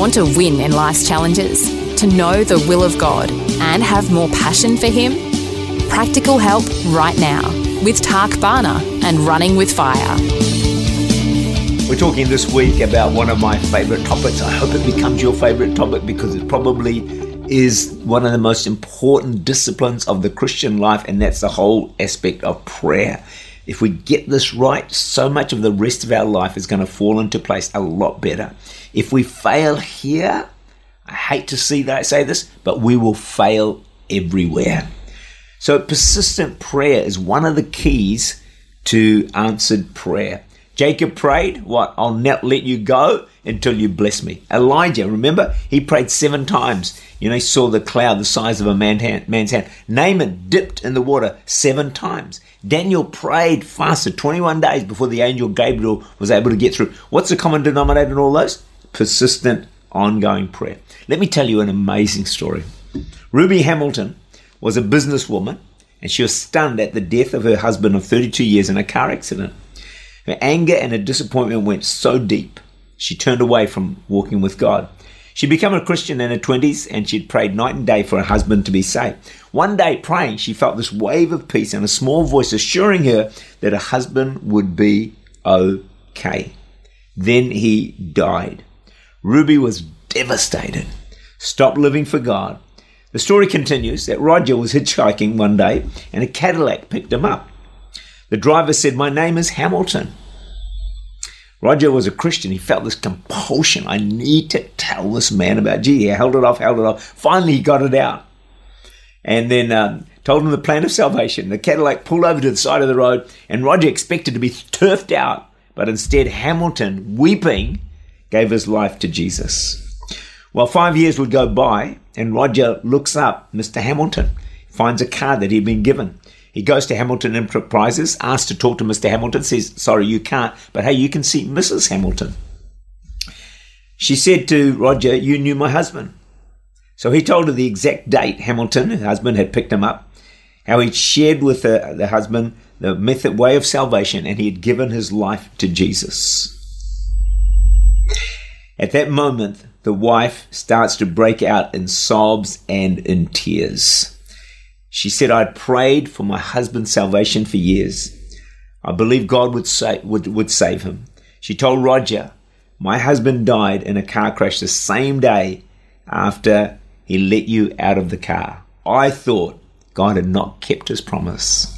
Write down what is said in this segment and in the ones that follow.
Want to win in life's challenges? To know the will of God and have more passion for Him? Practical help right now with Tak Bhana and Running with Fire. We're talking this week about one of my favorite topics. I hope it becomes your favorite topic because it probably is one of the most important disciplines of the Christian life, and that's the whole aspect of prayer. If we get this right, so much of the rest of our life is going to fall into place a lot better. If we fail here, I hate to see that I say this, but we will fail everywhere. So persistent prayer is one of the keys to answered prayer. Jacob prayed, What? I'll not let you go until you bless me. Elijah, remember? He prayed seven times. You know, he saw the cloud the size of a man's hand. Naaman dipped in the water seven times. Daniel prayed, fasted 21 days before the angel Gabriel was able to get through. What's the common denominator in all those? Persistent, ongoing prayer. Let me tell you an amazing story. Ruby Hamilton was a businesswoman and she was stunned at the death of her husband of 32 years in a car accident. Her anger and her disappointment went so deep, she turned away from walking with God. She'd become a Christian in her 20s and she'd prayed night and day for her husband to be saved. One day, praying, she felt this wave of peace and a small voice assuring her that her husband would be okay. Then he died. Ruby was devastated, stopped living for God. The story continues that Roger was hitchhiking one day and a Cadillac picked him up. The driver said, My name is Hamilton. Roger was a Christian. He felt this compulsion. I need to tell this man about Jesus. He held it off, held it off. Finally, he got it out. And then um, told him the plan of salvation. The Cadillac pulled over to the side of the road, and Roger expected to be turfed out. But instead, Hamilton, weeping, gave his life to Jesus. Well, five years would go by, and Roger looks up Mr. Hamilton, finds a card that he'd been given. He goes to Hamilton Enterprises, asks to talk to Mr. Hamilton, says, Sorry, you can't, but hey, you can see Mrs. Hamilton. She said to Roger, You knew my husband. So he told her the exact date Hamilton, her husband, had picked him up, how he'd shared with the, the husband the method, way of salvation, and he had given his life to Jesus. At that moment, the wife starts to break out in sobs and in tears. She said, I'd prayed for my husband's salvation for years. I believe God would, say, would, would save him. She told Roger, My husband died in a car crash the same day after he let you out of the car. I thought God had not kept his promise.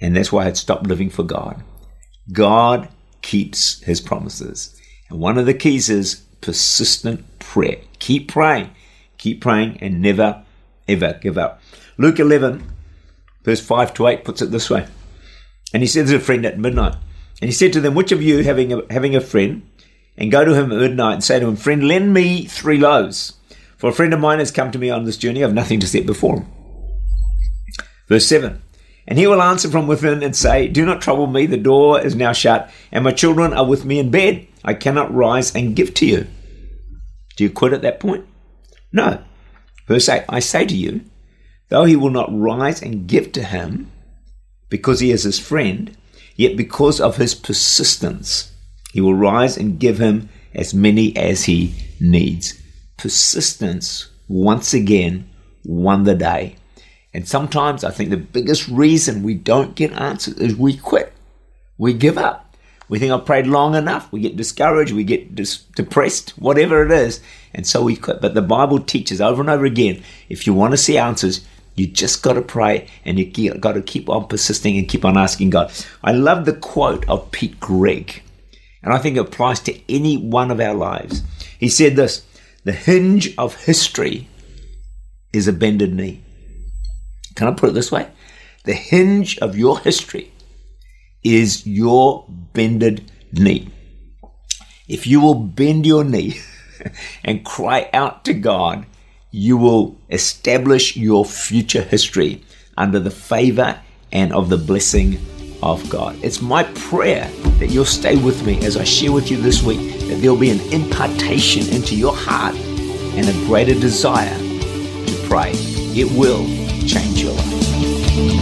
And that's why I had stopped living for God. God keeps his promises. And one of the keys is persistent prayer. Keep praying. Keep praying and never, ever give up. Luke 11, verse 5 to 8 puts it this way. And he said to a friend at midnight, and he said to them, Which of you having a, having a friend, and go to him at midnight and say to him, Friend, lend me three loaves, for a friend of mine has come to me on this journey, I have nothing to set before him. Verse 7 And he will answer from within and say, Do not trouble me, the door is now shut, and my children are with me in bed. I cannot rise and give to you. Do you quit at that point? No. Verse 8 I say to you, Though he will not rise and give to him because he is his friend, yet because of his persistence, he will rise and give him as many as he needs. Persistence, once again, won the day. And sometimes I think the biggest reason we don't get answers is we quit. We give up. We think I've prayed long enough. We get discouraged. We get dis- depressed, whatever it is. And so we quit. But the Bible teaches over and over again if you want to see answers, you just got to pray and you got to keep on persisting and keep on asking God. I love the quote of Pete Greig, and I think it applies to any one of our lives. He said this The hinge of history is a bended knee. Can I put it this way? The hinge of your history is your bended knee. if you will bend your knee and cry out to God, you will establish your future history under the favor and of the blessing of God. It's my prayer that you'll stay with me as I share with you this week that there'll be an impartation into your heart and a greater desire to pray. It will change your life.